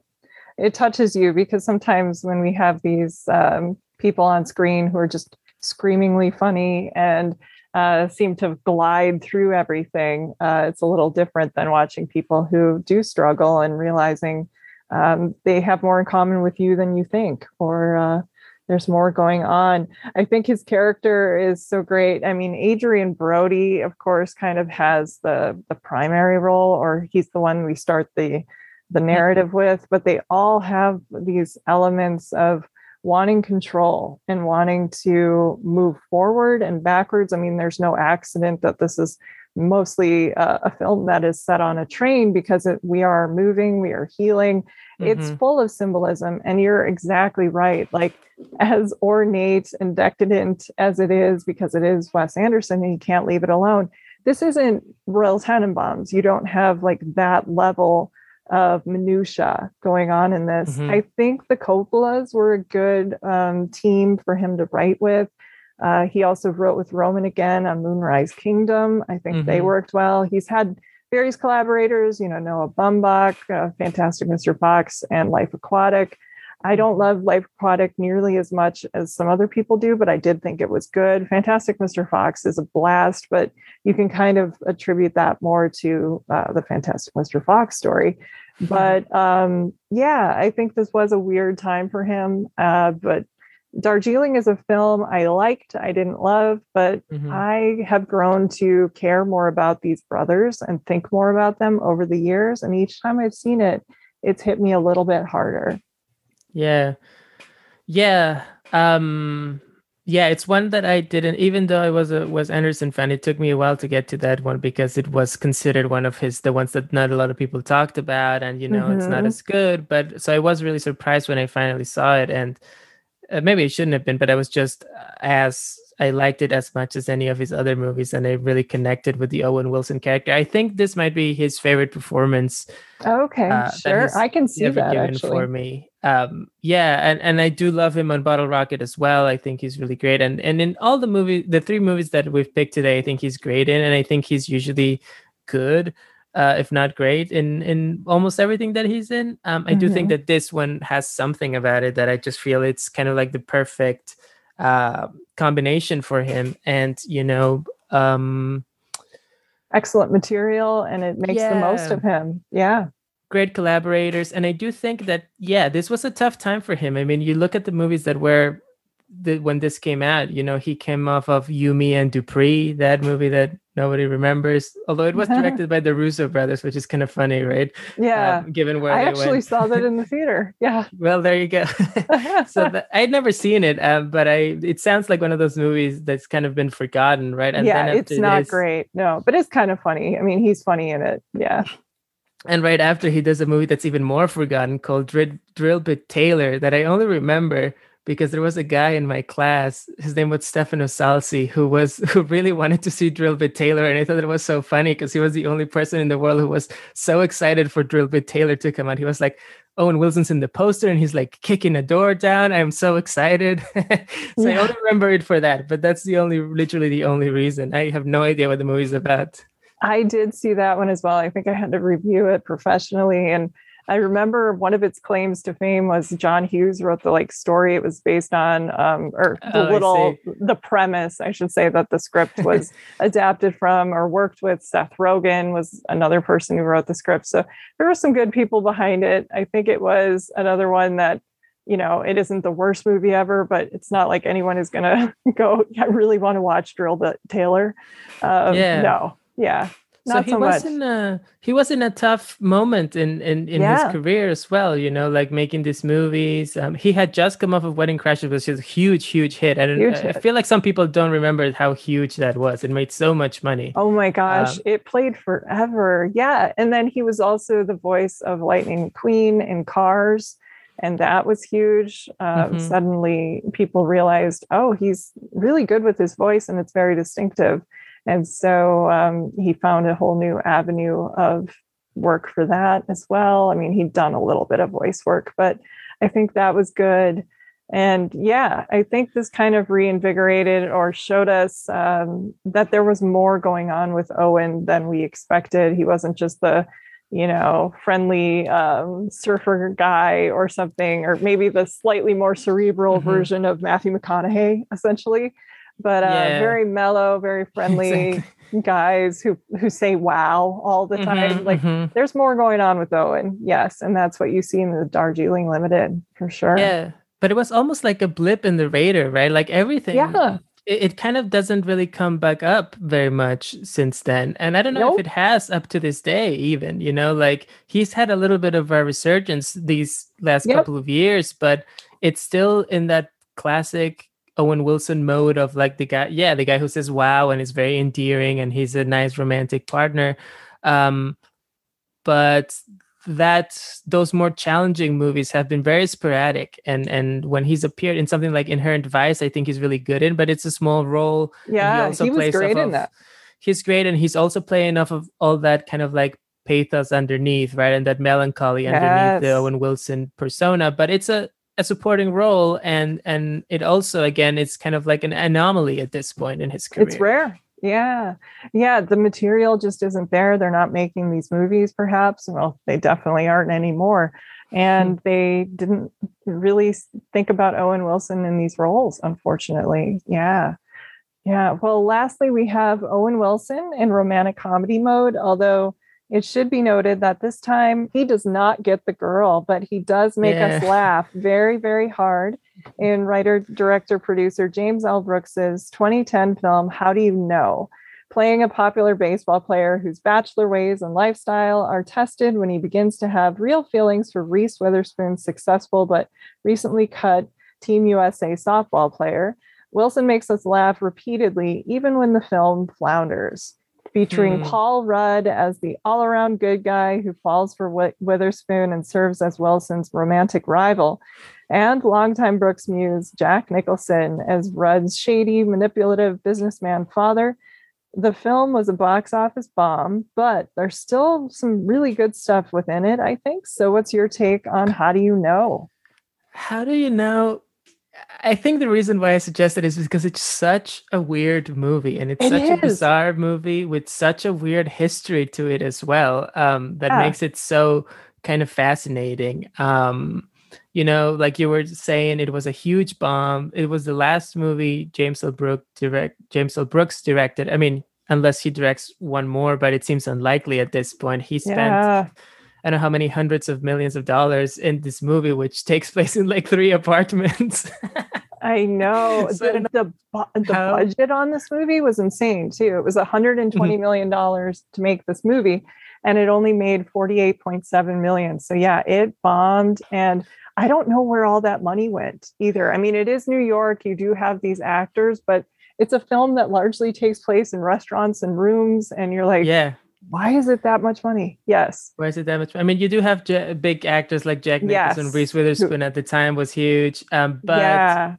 Speaker 1: it touches you because sometimes when we have these um, people on screen who are just screamingly funny and uh, seem to glide through everything. Uh, it's a little different than watching people who do struggle and realizing um, they have more in common with you than you think, or uh, there's more going on. I think his character is so great. I mean, Adrien Brody, of course, kind of has the the primary role, or he's the one we start the the narrative with, but they all have these elements of wanting control and wanting to move forward and backwards. I mean, there's no accident that this is mostly a, a film that is set on a train because it, we are moving, we are healing. Mm-hmm. It's full of symbolism. And you're exactly right. Like, as ornate and decadent as it is, because it is Wes Anderson and you can't leave it alone, this isn't Royal Tenenbaums. You don't have like that level of minutia going on in this. Mm-hmm. I think the Coppolas were a good um, team for him to write with. Uh, he also wrote with Roman again on Moonrise Kingdom. I think mm-hmm. they worked well. He's had various collaborators, you know, Noah Baumbach, uh, Fantastic Mr. Fox, and Life Aquatic. I don't love Life Aquatic nearly as much as some other people do, but I did think it was good. Fantastic Mr. Fox is a blast, but you can kind of attribute that more to uh, the Fantastic Mr. Fox story. Mm-hmm. But um, yeah, I think this was a weird time for him. Uh, but Darjeeling is a film I liked, I didn't love, but mm-hmm. I have grown to care more about these brothers and think more about them over the years. And each time I've seen it, it's hit me a little bit harder.
Speaker 2: Yeah. Yeah. Um yeah, it's one that I didn't even though I was a Wes Anderson fan, it took me a while to get to that one because it was considered one of his the ones that not a lot of people talked about and you know, mm-hmm. it's not mm-hmm. as good, but so I was really surprised when I finally saw it and uh, maybe it shouldn't have been, but I was just as I liked it as much as any of his other movies, and I really connected with the Owen Wilson character. I think this might be his favorite performance.
Speaker 1: Okay, uh, sure, I can see that actually.
Speaker 2: for me. Um, yeah, and and I do love him on Bottle Rocket as well. I think he's really great, and and in all the movies, the three movies that we've picked today, I think he's great in, and I think he's usually good. Uh, if not great in in almost everything that he's in. Um, I mm-hmm. do think mm-hmm. that this one has something about it that I just feel it's kind of like the perfect uh, combination for him and you know um
Speaker 1: excellent material and it makes yeah. the most of him yeah
Speaker 2: great collaborators and i do think that yeah this was a tough time for him. I mean you look at the movies that were the, when this came out you know he came off of You, Me and Dupree that movie that nobody remembers although it was directed by the russo brothers which is kind of funny right?
Speaker 1: Yeah.
Speaker 2: Um, given where
Speaker 1: i
Speaker 2: actually
Speaker 1: went. saw that in the theater. Yeah.
Speaker 2: Well there you go. So the, i'd never seen it um, but i it sounds like one of those movies that's kind of been forgotten right?
Speaker 1: And yeah it's not this, great no but it's kind of funny. I mean he's funny in it. Yeah
Speaker 2: and right after he does a movie that's even more forgotten called Drill, Drillbit Taylor that I only remember because there was a guy in my class, his name was Stefano Salsi, who was who really wanted to see Drillbit Taylor, and I thought it was so funny because he was the only person in the world who was so excited for Drillbit Taylor to come out. He was like, Owen Wilson's in the poster, and he's like kicking a door down. I'm so excited. so yeah. I only remember it for that, but that's the only, literally the only reason. I have no idea what the movie's about.
Speaker 1: I did see that one as well. I think I had to review it professionally, and I remember one of its claims to fame was John Hughes wrote the like story it was based on, um, or the oh, little the premise, I should say, that the script was adapted from or worked with. Seth Rogen was another person who wrote the script, so there were some good people behind it. I think it was another one that you know it isn't the worst movie ever but it's not like anyone is gonna go i really want to watch Drillbit Taylor um, yeah no yeah
Speaker 2: so he
Speaker 1: so
Speaker 2: was much. in a he was in a tough moment in in, in yeah. his career as well you know like making these movies um, he had just come off of wedding crashers which is a huge huge hit and huge I, hit. I feel like some people don't remember how huge that was it made so much money
Speaker 1: oh my gosh um, it played forever yeah and then he was also the voice of Lightning McQueen in cars and that was huge uh, mm-hmm. suddenly people realized oh he's really good with his voice and it's very distinctive and so um, he found a whole new avenue of work for that as well. I mean, he'd done a little bit of voice work, but I think that was good. And yeah, I think this kind of reinvigorated or showed us um, that there was more going on with Owen than we expected. He wasn't just the, you know, friendly um, surfer guy or something, or maybe the slightly more cerebral mm-hmm. version of Matthew McConaughey, essentially but uh, yeah. very mellow, very friendly exactly. guys who who say "wow" all the time. Mm-hmm, like mm-hmm. there's more going on with Owen, yes, and that's what you see in the Darjeeling Limited for sure.
Speaker 2: Yeah, but it was almost like a blip in the radar, right? Like everything.
Speaker 1: Yeah.
Speaker 2: It, it kind of doesn't really come back up very much since then. And I don't know nope. if it has up to this day, even, you know, like he's had a little bit of a resurgence these last yep. couple of years, but it's still in that classic Owen Wilson mode of like the guy, yeah, the guy who says wow and is very endearing and he's a nice romantic partner. Um, but that those more challenging movies have been very sporadic and and when he's appeared in something like inherent vice i think he's really good in but it's a small role
Speaker 1: yeah he, he was great in of, that
Speaker 2: he's great and he's also playing off of all that kind of like pathos underneath right and that melancholy yes. underneath the owen wilson persona but it's a a supporting role and and it also again it's kind of like an anomaly at this point in his career
Speaker 1: it's rare Yeah. Yeah. The material just isn't there. They're not making these movies, perhaps. Well, they definitely aren't anymore. And hmm. they didn't really think about Owen Wilson in these roles, unfortunately. Yeah. Yeah. Well, lastly, we have Owen Wilson in romantic comedy mode, although it should be noted that this time he does not get the girl, but he does make yeah. us laugh very, very hard in writer, director, producer James L. Brooks's 2010 film, How Do You Know? Playing a popular baseball player whose bachelor ways and lifestyle are tested when he begins to have real feelings for Reese Witherspoon's successful but recently cut Team USA softball player. Wilson makes us laugh repeatedly, even when the film flounders featuring mm. Paul Rudd as the all around good guy who falls for Witherspoon and serves as Wilson's romantic rival, and longtime Brooks muse Jack Nicholson as Rudd's shady, manipulative businessman father. The film was a box office bomb, but there's still some really good stuff within it, I think. So, what's your take on How Do You Know?
Speaker 2: How do you know I think the reason why I suggested is because it's such a weird movie and it's it such is. a bizarre movie with such a weird history to it as well um, that yeah. makes it so kind of fascinating. Um, you know, like you were saying, it was a huge bomb. It was the last movie James L. Brooks direct James L. Brooks directed. I mean, unless he directs one more, but it seems unlikely at this point. He spent yeah. I don't know how many hundreds of millions of dollars in this movie, which takes place in like three apartments.
Speaker 1: I know so the, the, the how, budget on this movie was insane too. It was 120 mm-hmm. million dollars to make this movie, and it only made 48.7 million. So yeah, it bombed, and I don't know where all that money went either. I mean, it is New York. You do have these actors, but it's a film that largely takes place in restaurants and rooms, and you're like,
Speaker 2: yeah
Speaker 1: why is it that much money? Yes.
Speaker 2: Why is it that much? I mean, you do have j- big actors like Jack Nicholson, yes. Reese Witherspoon at the time was huge. Um, but yeah.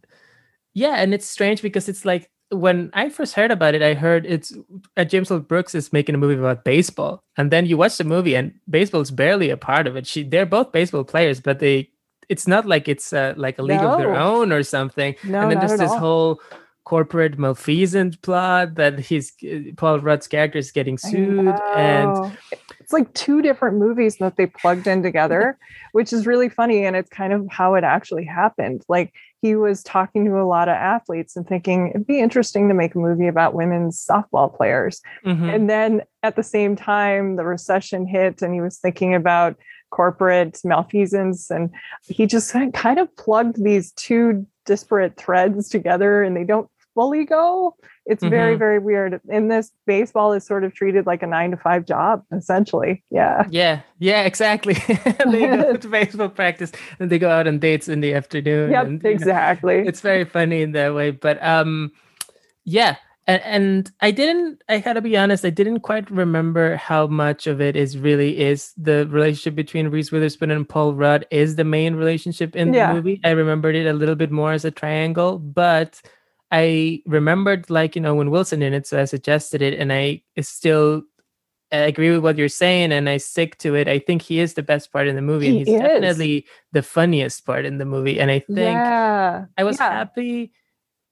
Speaker 2: yeah, and it's strange because it's like when I first heard about it, I heard it's uh, James L. Brooks is making a movie about baseball, and then you watch the movie, and baseball is barely a part of it. She, they're both baseball players, but they, it's not like it's uh, like a league no. of their own or something. No, and then there's this all. whole corporate malfeasance plot that his Paul Rudd's character is getting sued and
Speaker 1: it's like two different movies that they plugged in together which is really funny and it's kind of how it actually happened. Like he was talking to a lot of athletes and thinking it'd be interesting to make a movie about women's softball players. Mm-hmm. and then at the same time the recession hit and he was thinking about corporate malfeasance and he just kind of plugged these two disparate threads together and they don't fully go. It's mm-hmm. very, very weird. In this, baseball is sort of treated like a nine to five job, essentially. Yeah.
Speaker 2: Yeah. Yeah, exactly. they go to baseball practice and they go out on dates in the afternoon.
Speaker 1: Yep,
Speaker 2: and,
Speaker 1: exactly.
Speaker 2: Know, it's very funny in that way. But um yeah. And, and I didn't I gotta be honest, I didn't quite remember how much of it is really is the relationship between Reese Witherspoon and Paul Rudd is the main relationship in yeah. the movie. I remembered it a little bit more as a triangle, but I remembered like you know when Wilson in it, so I suggested it, and I still I agree with what you're saying, and I stick to it. I think he is the best part in the movie, he and he's is. definitely the funniest part in the movie. And I think yeah. I was yeah. happy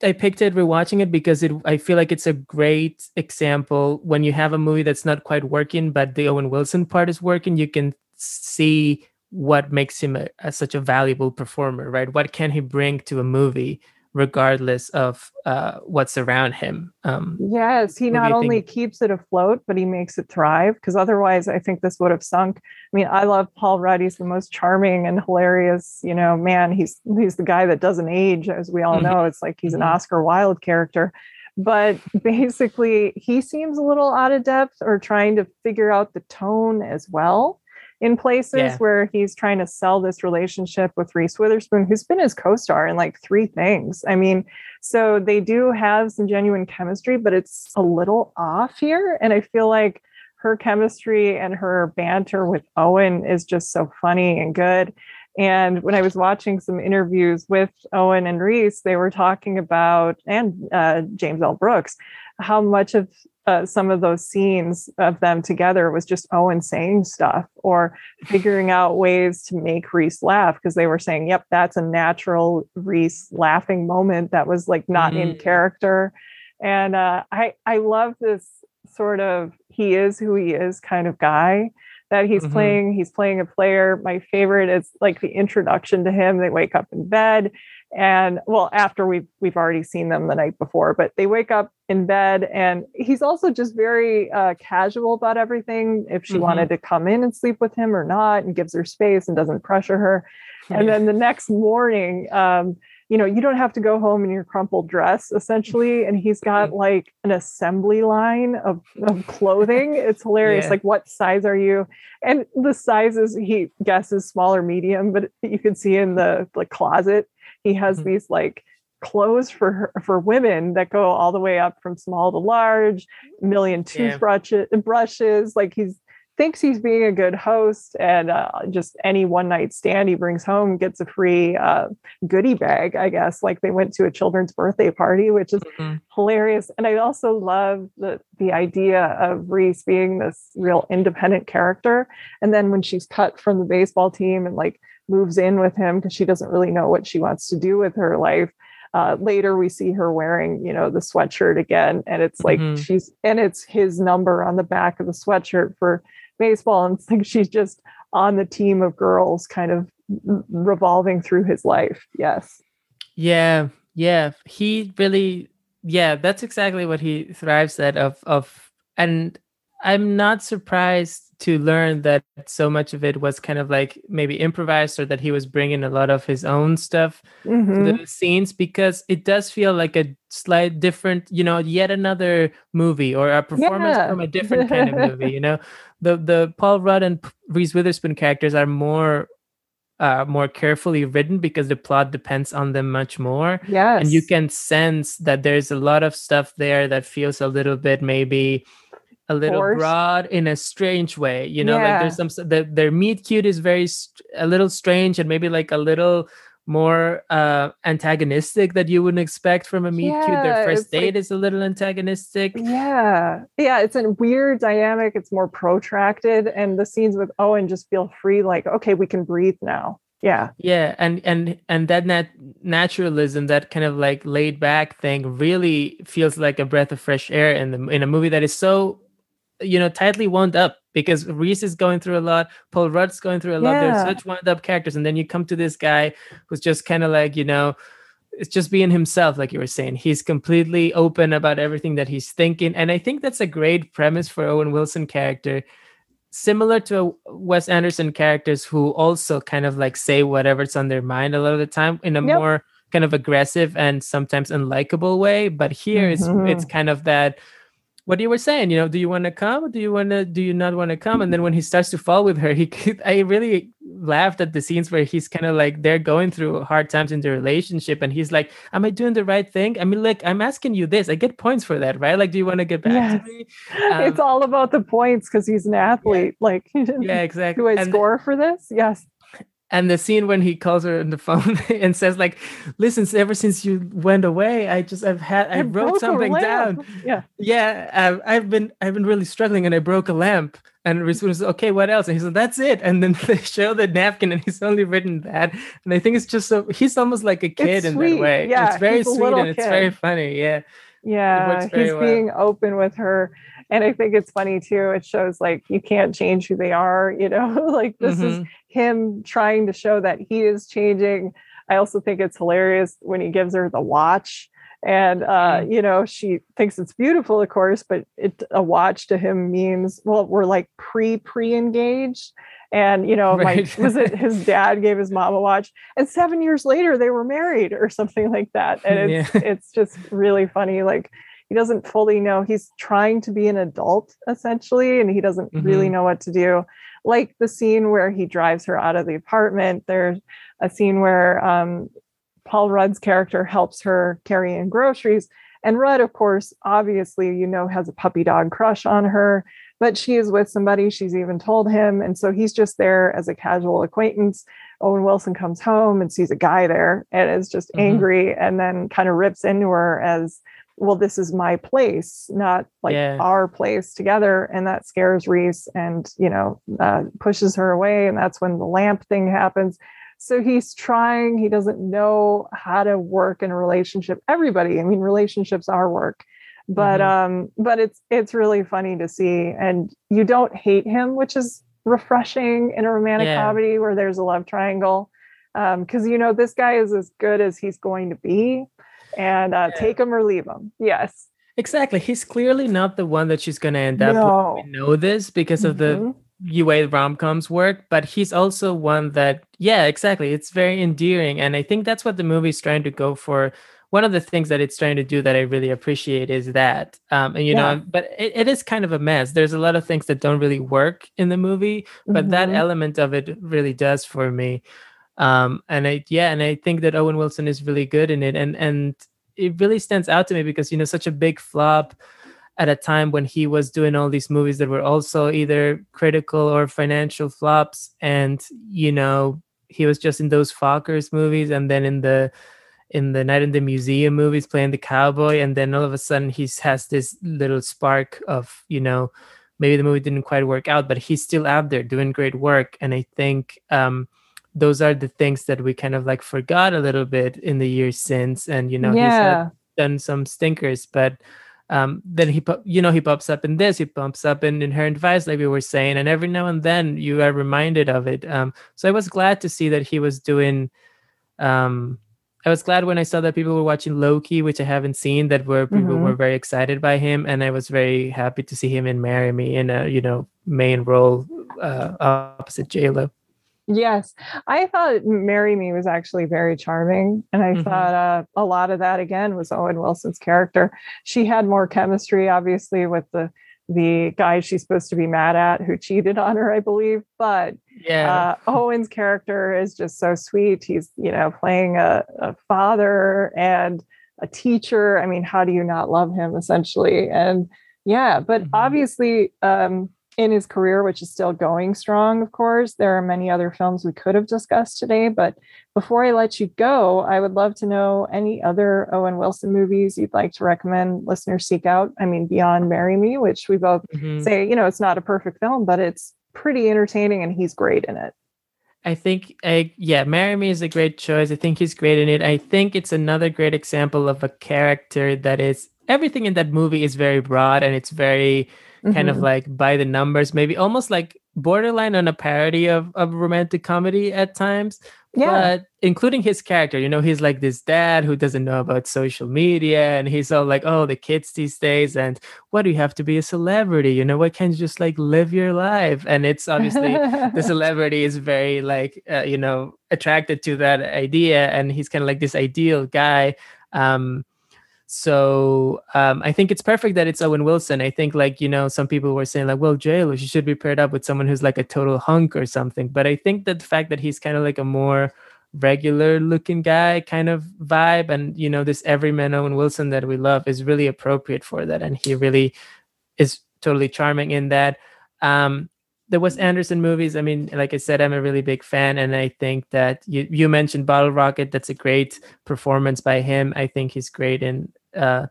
Speaker 2: I picked it rewatching it because it I feel like it's a great example when you have a movie that's not quite working, but the Owen Wilson part is working. You can see what makes him a, a, such a valuable performer, right? What can he bring to a movie? Regardless of uh, what's around him. Um,
Speaker 1: yes, he not only think? keeps it afloat, but he makes it thrive. Because otherwise, I think this would have sunk. I mean, I love Paul Rudd. He's the most charming and hilarious. You know, man, he's he's the guy that doesn't age, as we all mm-hmm. know. It's like he's an mm-hmm. Oscar Wilde character. But basically, he seems a little out of depth or trying to figure out the tone as well in places yeah. where he's trying to sell this relationship with Reese Witherspoon, who's been his co star in like three things. I mean, so they do have some genuine chemistry, but it's a little off here. And I feel like her chemistry and her banter with Owen is just so funny and good. And when I was watching some interviews with Owen and Reese, they were talking about, and uh, James L. Brooks, how much of uh, some of those scenes of them together was just Owen saying stuff or figuring out ways to make Reese laugh because they were saying, yep, that's a natural Reese laughing moment that was like not mm-hmm. in character. And uh, I I love this sort of he is who he is kind of guy that he's mm-hmm. playing. He's playing a player. My favorite is like the introduction to him. They wake up in bed and well after we've we've already seen them the night before but they wake up in bed and he's also just very uh, casual about everything if she mm-hmm. wanted to come in and sleep with him or not and gives her space and doesn't pressure her and then the next morning um, you know you don't have to go home in your crumpled dress essentially and he's got like an assembly line of, of clothing it's hilarious yeah. like what size are you and the sizes he guesses small or medium but you can see in the the closet he has mm-hmm. these like clothes for her, for women that go all the way up from small to large, million toothbrushes, yeah. brushes. Like he's thinks he's being a good host, and uh, just any one night stand he brings home gets a free uh, goodie bag. I guess like they went to a children's birthday party, which is mm-hmm. hilarious. And I also love the the idea of Reese being this real independent character, and then when she's cut from the baseball team and like moves in with him because she doesn't really know what she wants to do with her life. Uh, later, we see her wearing, you know, the sweatshirt again, and it's like mm-hmm. she's and it's his number on the back of the sweatshirt for baseball, and it's like she's just on the team of girls, kind of revolving through his life. Yes.
Speaker 2: Yeah, yeah. He really, yeah. That's exactly what he thrives at. Of of, and I'm not surprised to learn that so much of it was kind of like maybe improvised or that he was bringing a lot of his own stuff mm-hmm. to the scenes because it does feel like a slight different you know yet another movie or a performance yeah. from a different kind of movie you know the the paul rudd and reese witherspoon characters are more uh, more carefully written because the plot depends on them much more.
Speaker 1: Yes.
Speaker 2: And you can sense that there's a lot of stuff there that feels a little bit maybe a little Forced. broad in a strange way you know yeah. like there's some the, their meet cute is very a little strange and maybe like a little more uh antagonistic that you wouldn't expect from a meet yeah, cute. Their first date like, is a little antagonistic.
Speaker 1: Yeah. Yeah it's a weird dynamic. It's more protracted and the scenes with owen just feel free like okay we can breathe now. Yeah.
Speaker 2: Yeah and and and that nat- naturalism that kind of like laid back thing really feels like a breath of fresh air in the in a movie that is so you know tightly wound up because Reese is going through a lot, Paul Rudd's going through a lot. Yeah. They're such wound up characters, and then you come to this guy who's just kind of like you know, it's just being himself, like you were saying. He's completely open about everything that he's thinking, and I think that's a great premise for Owen Wilson character. Similar to Wes Anderson characters who also kind of like say whatever's on their mind a lot of the time in a yep. more kind of aggressive and sometimes unlikable way. But here mm-hmm. it's it's kind of that what you were saying, you know, do you want to come? Do you want to? Do you not want to come? And then when he starts to fall with her, he, I really laughed at the scenes where he's kind of like they're going through hard times in the relationship, and he's like, "Am I doing the right thing? I mean, like, I'm asking you this. I get points for that, right? Like, do you want to get back yes. to me?
Speaker 1: Um, it's all about the points because he's an athlete. Yeah. Like,
Speaker 2: yeah, exactly.
Speaker 1: Do I and score for this? Yes
Speaker 2: and the scene when he calls her on the phone and says like listen ever since you went away i just i've had i, I wrote something down.
Speaker 1: Yeah.
Speaker 2: Yeah I've, I've, been i've been really struggling and i broke a lamp. And Reese was okay what else? And he said that's it. And then they show the napkin and he's only written that. And i think it's just so he's almost like a kid in that way. yeah it's very sweet and it's very funny. Yeah.
Speaker 1: Yeah he's well. being open with her and i think it's funny too it shows like you can't change who they are you know like this mm-hmm. is him trying to show that he is changing. I also think it's hilarious when he gives her the watch. And uh, mm-hmm. you know, she thinks it's beautiful, of course, but it a watch to him means well, we're like pre pre engaged. And you know, right. my was it his dad gave his mom a watch, and seven years later they were married or something like that. And it's yeah. it's just really funny. Like he doesn't fully know he's trying to be an adult essentially, and he doesn't mm-hmm. really know what to do like the scene where he drives her out of the apartment. There's a scene where um, Paul Rudd's character helps her carry in groceries. And Rudd, of course, obviously, you know, has a puppy dog crush on her, but she is with somebody. She's even told him. And so he's just there as a casual acquaintance. Owen Wilson comes home and sees a guy there and is just mm-hmm. angry and then kind of rips into her as well, this is my place, not like yeah. our place together. And that scares Reese and, you know, uh, pushes her away. And that's when the lamp thing happens. So he's trying, he doesn't know how to work in a relationship. Everybody, I mean, relationships are work. but mm-hmm. um but it's it's really funny to see and you don't hate him which is refreshing in a romantic yeah. comedy where there's a love triangle because um, you know this guy is as good as he's going to be and uh, yeah. take him or leave him yes
Speaker 2: exactly he's clearly not the one that she's going to end up no. with we know this because mm-hmm. of the mm-hmm. way rom-coms work but he's also one that yeah exactly it's very endearing and i think that's what the movie's trying to go for one of the things that it's trying to do that I really appreciate is that, um, and you yeah. know, but it, it is kind of a mess. There's a lot of things that don't really work in the movie, but mm-hmm. that element of it really does for me. Um, and I, yeah, and I think that Owen Wilson is really good in it, and and it really stands out to me because you know, such a big flop at a time when he was doing all these movies that were also either critical or financial flops, and you know, he was just in those Fockers movies, and then in the in the Night in the Museum movies playing the cowboy, and then all of a sudden he has this little spark of you know maybe the movie didn't quite work out, but he's still out there doing great work, and I think um, those are the things that we kind of like forgot a little bit in the years since, and you know yeah. he's done some stinkers, but um, then he you know he pops up in this he pops up in inherent vice like we were saying and every now and then you are reminded of it um, so i was glad to see that he was doing um, I was glad when I saw that people were watching Loki, which I haven't seen, that were people mm-hmm. were very excited by him, and I was very happy to see him in "Marry Me" in a you know main role uh, opposite J Lo.
Speaker 1: Yes, I thought "Marry Me" was actually very charming, and I mm-hmm. thought uh, a lot of that again was Owen Wilson's character. She had more chemistry, obviously, with the the guy she's supposed to be mad at who cheated on her, I believe. But yeah, uh, Owen's character is just so sweet. He's, you know, playing a, a, father and a teacher. I mean, how do you not love him essentially? And yeah, but mm-hmm. obviously, um, in his career, which is still going strong, of course. There are many other films we could have discussed today, but before I let you go, I would love to know any other Owen Wilson movies you'd like to recommend listeners seek out. I mean, beyond Marry Me, which we both mm-hmm. say, you know, it's not a perfect film, but it's pretty entertaining and he's great in it.
Speaker 2: I think, I, yeah, Marry Me is a great choice. I think he's great in it. I think it's another great example of a character that is everything in that movie is very broad and it's very mm-hmm. kind of mm-hmm. like by the numbers, maybe almost like borderline on a parody of, of romantic comedy at times. Yeah. But including his character, you know, he's like this dad who doesn't know about social media and he's all like, oh, the kids these days, and what do you have to be a celebrity? You know, why can't you just like live your life? And it's obviously the celebrity is very like, uh, you know, attracted to that idea. And he's kind of like this ideal guy. Um, so um, I think it's perfect that it's Owen Wilson. I think like you know some people were saying like, well, JLo, she should be paired up with someone who's like a total hunk or something. But I think that the fact that he's kind of like a more regular looking guy kind of vibe, and you know this everyman Owen Wilson that we love is really appropriate for that, and he really is totally charming in that. Um, the Wes Anderson movies, I mean, like I said, I'm a really big fan, and I think that you you mentioned Bottle Rocket. That's a great performance by him. I think he's great in uh,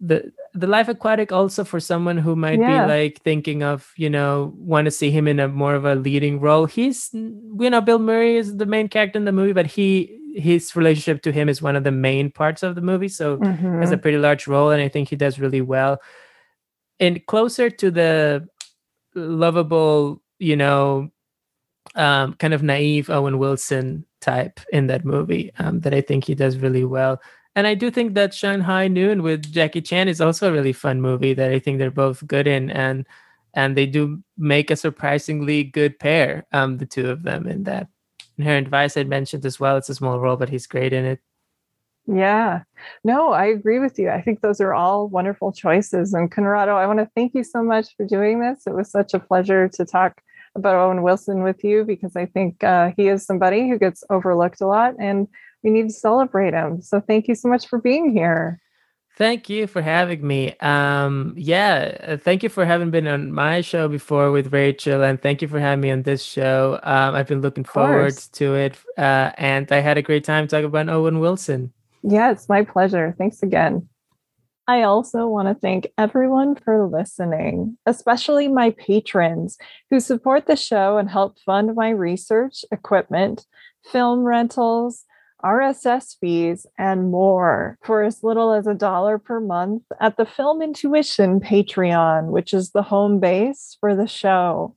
Speaker 2: the the life aquatic also for someone who might yeah. be like thinking of you know want to see him in a more of a leading role he's you know bill murray is the main character in the movie but he his relationship to him is one of the main parts of the movie so mm-hmm. has a pretty large role and i think he does really well and closer to the lovable you know um, kind of naive owen wilson type in that movie um, that i think he does really well and I do think that Shanghai Noon with Jackie Chan is also a really fun movie that I think they're both good in, and and they do make a surprisingly good pair. Um, the two of them in that. Inherent Vice I mentioned as well. It's a small role, but he's great in it.
Speaker 1: Yeah, no, I agree with you. I think those are all wonderful choices. And Conrado, I want to thank you so much for doing this. It was such a pleasure to talk about Owen Wilson with you because I think uh, he is somebody who gets overlooked a lot. And we need to celebrate him. So thank you so much for being here.
Speaker 2: Thank you for having me. Um, yeah, uh, thank you for having been on my show before with Rachel, and thank you for having me on this show. Um, I've been looking forward to it, uh, and I had a great time talking about Owen Wilson.
Speaker 1: Yeah, it's my pleasure. Thanks again. I also want to thank everyone for listening, especially my patrons who support the show and help fund my research, equipment, film rentals, RSS fees, and more for as little as a dollar per month at the Film Intuition Patreon, which is the home base for the show.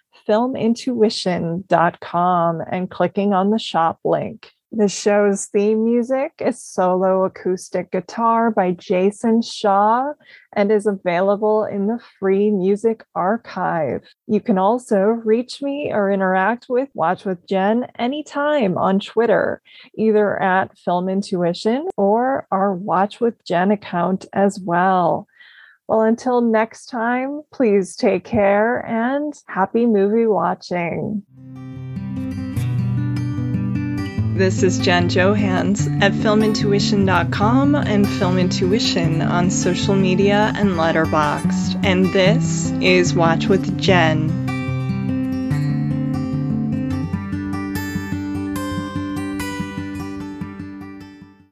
Speaker 1: filmintuition.com and clicking on the shop link. The show's theme music is solo acoustic guitar by Jason Shaw and is available in the free music archive. You can also reach me or interact with Watch with Jen anytime on Twitter, either at Film Intuition or our Watch with Jen account as well. Well, until next time, please take care and happy movie watching. This is Jen Johans at filmintuition.com and filmintuition on social media and Letterboxd. And this is Watch with Jen.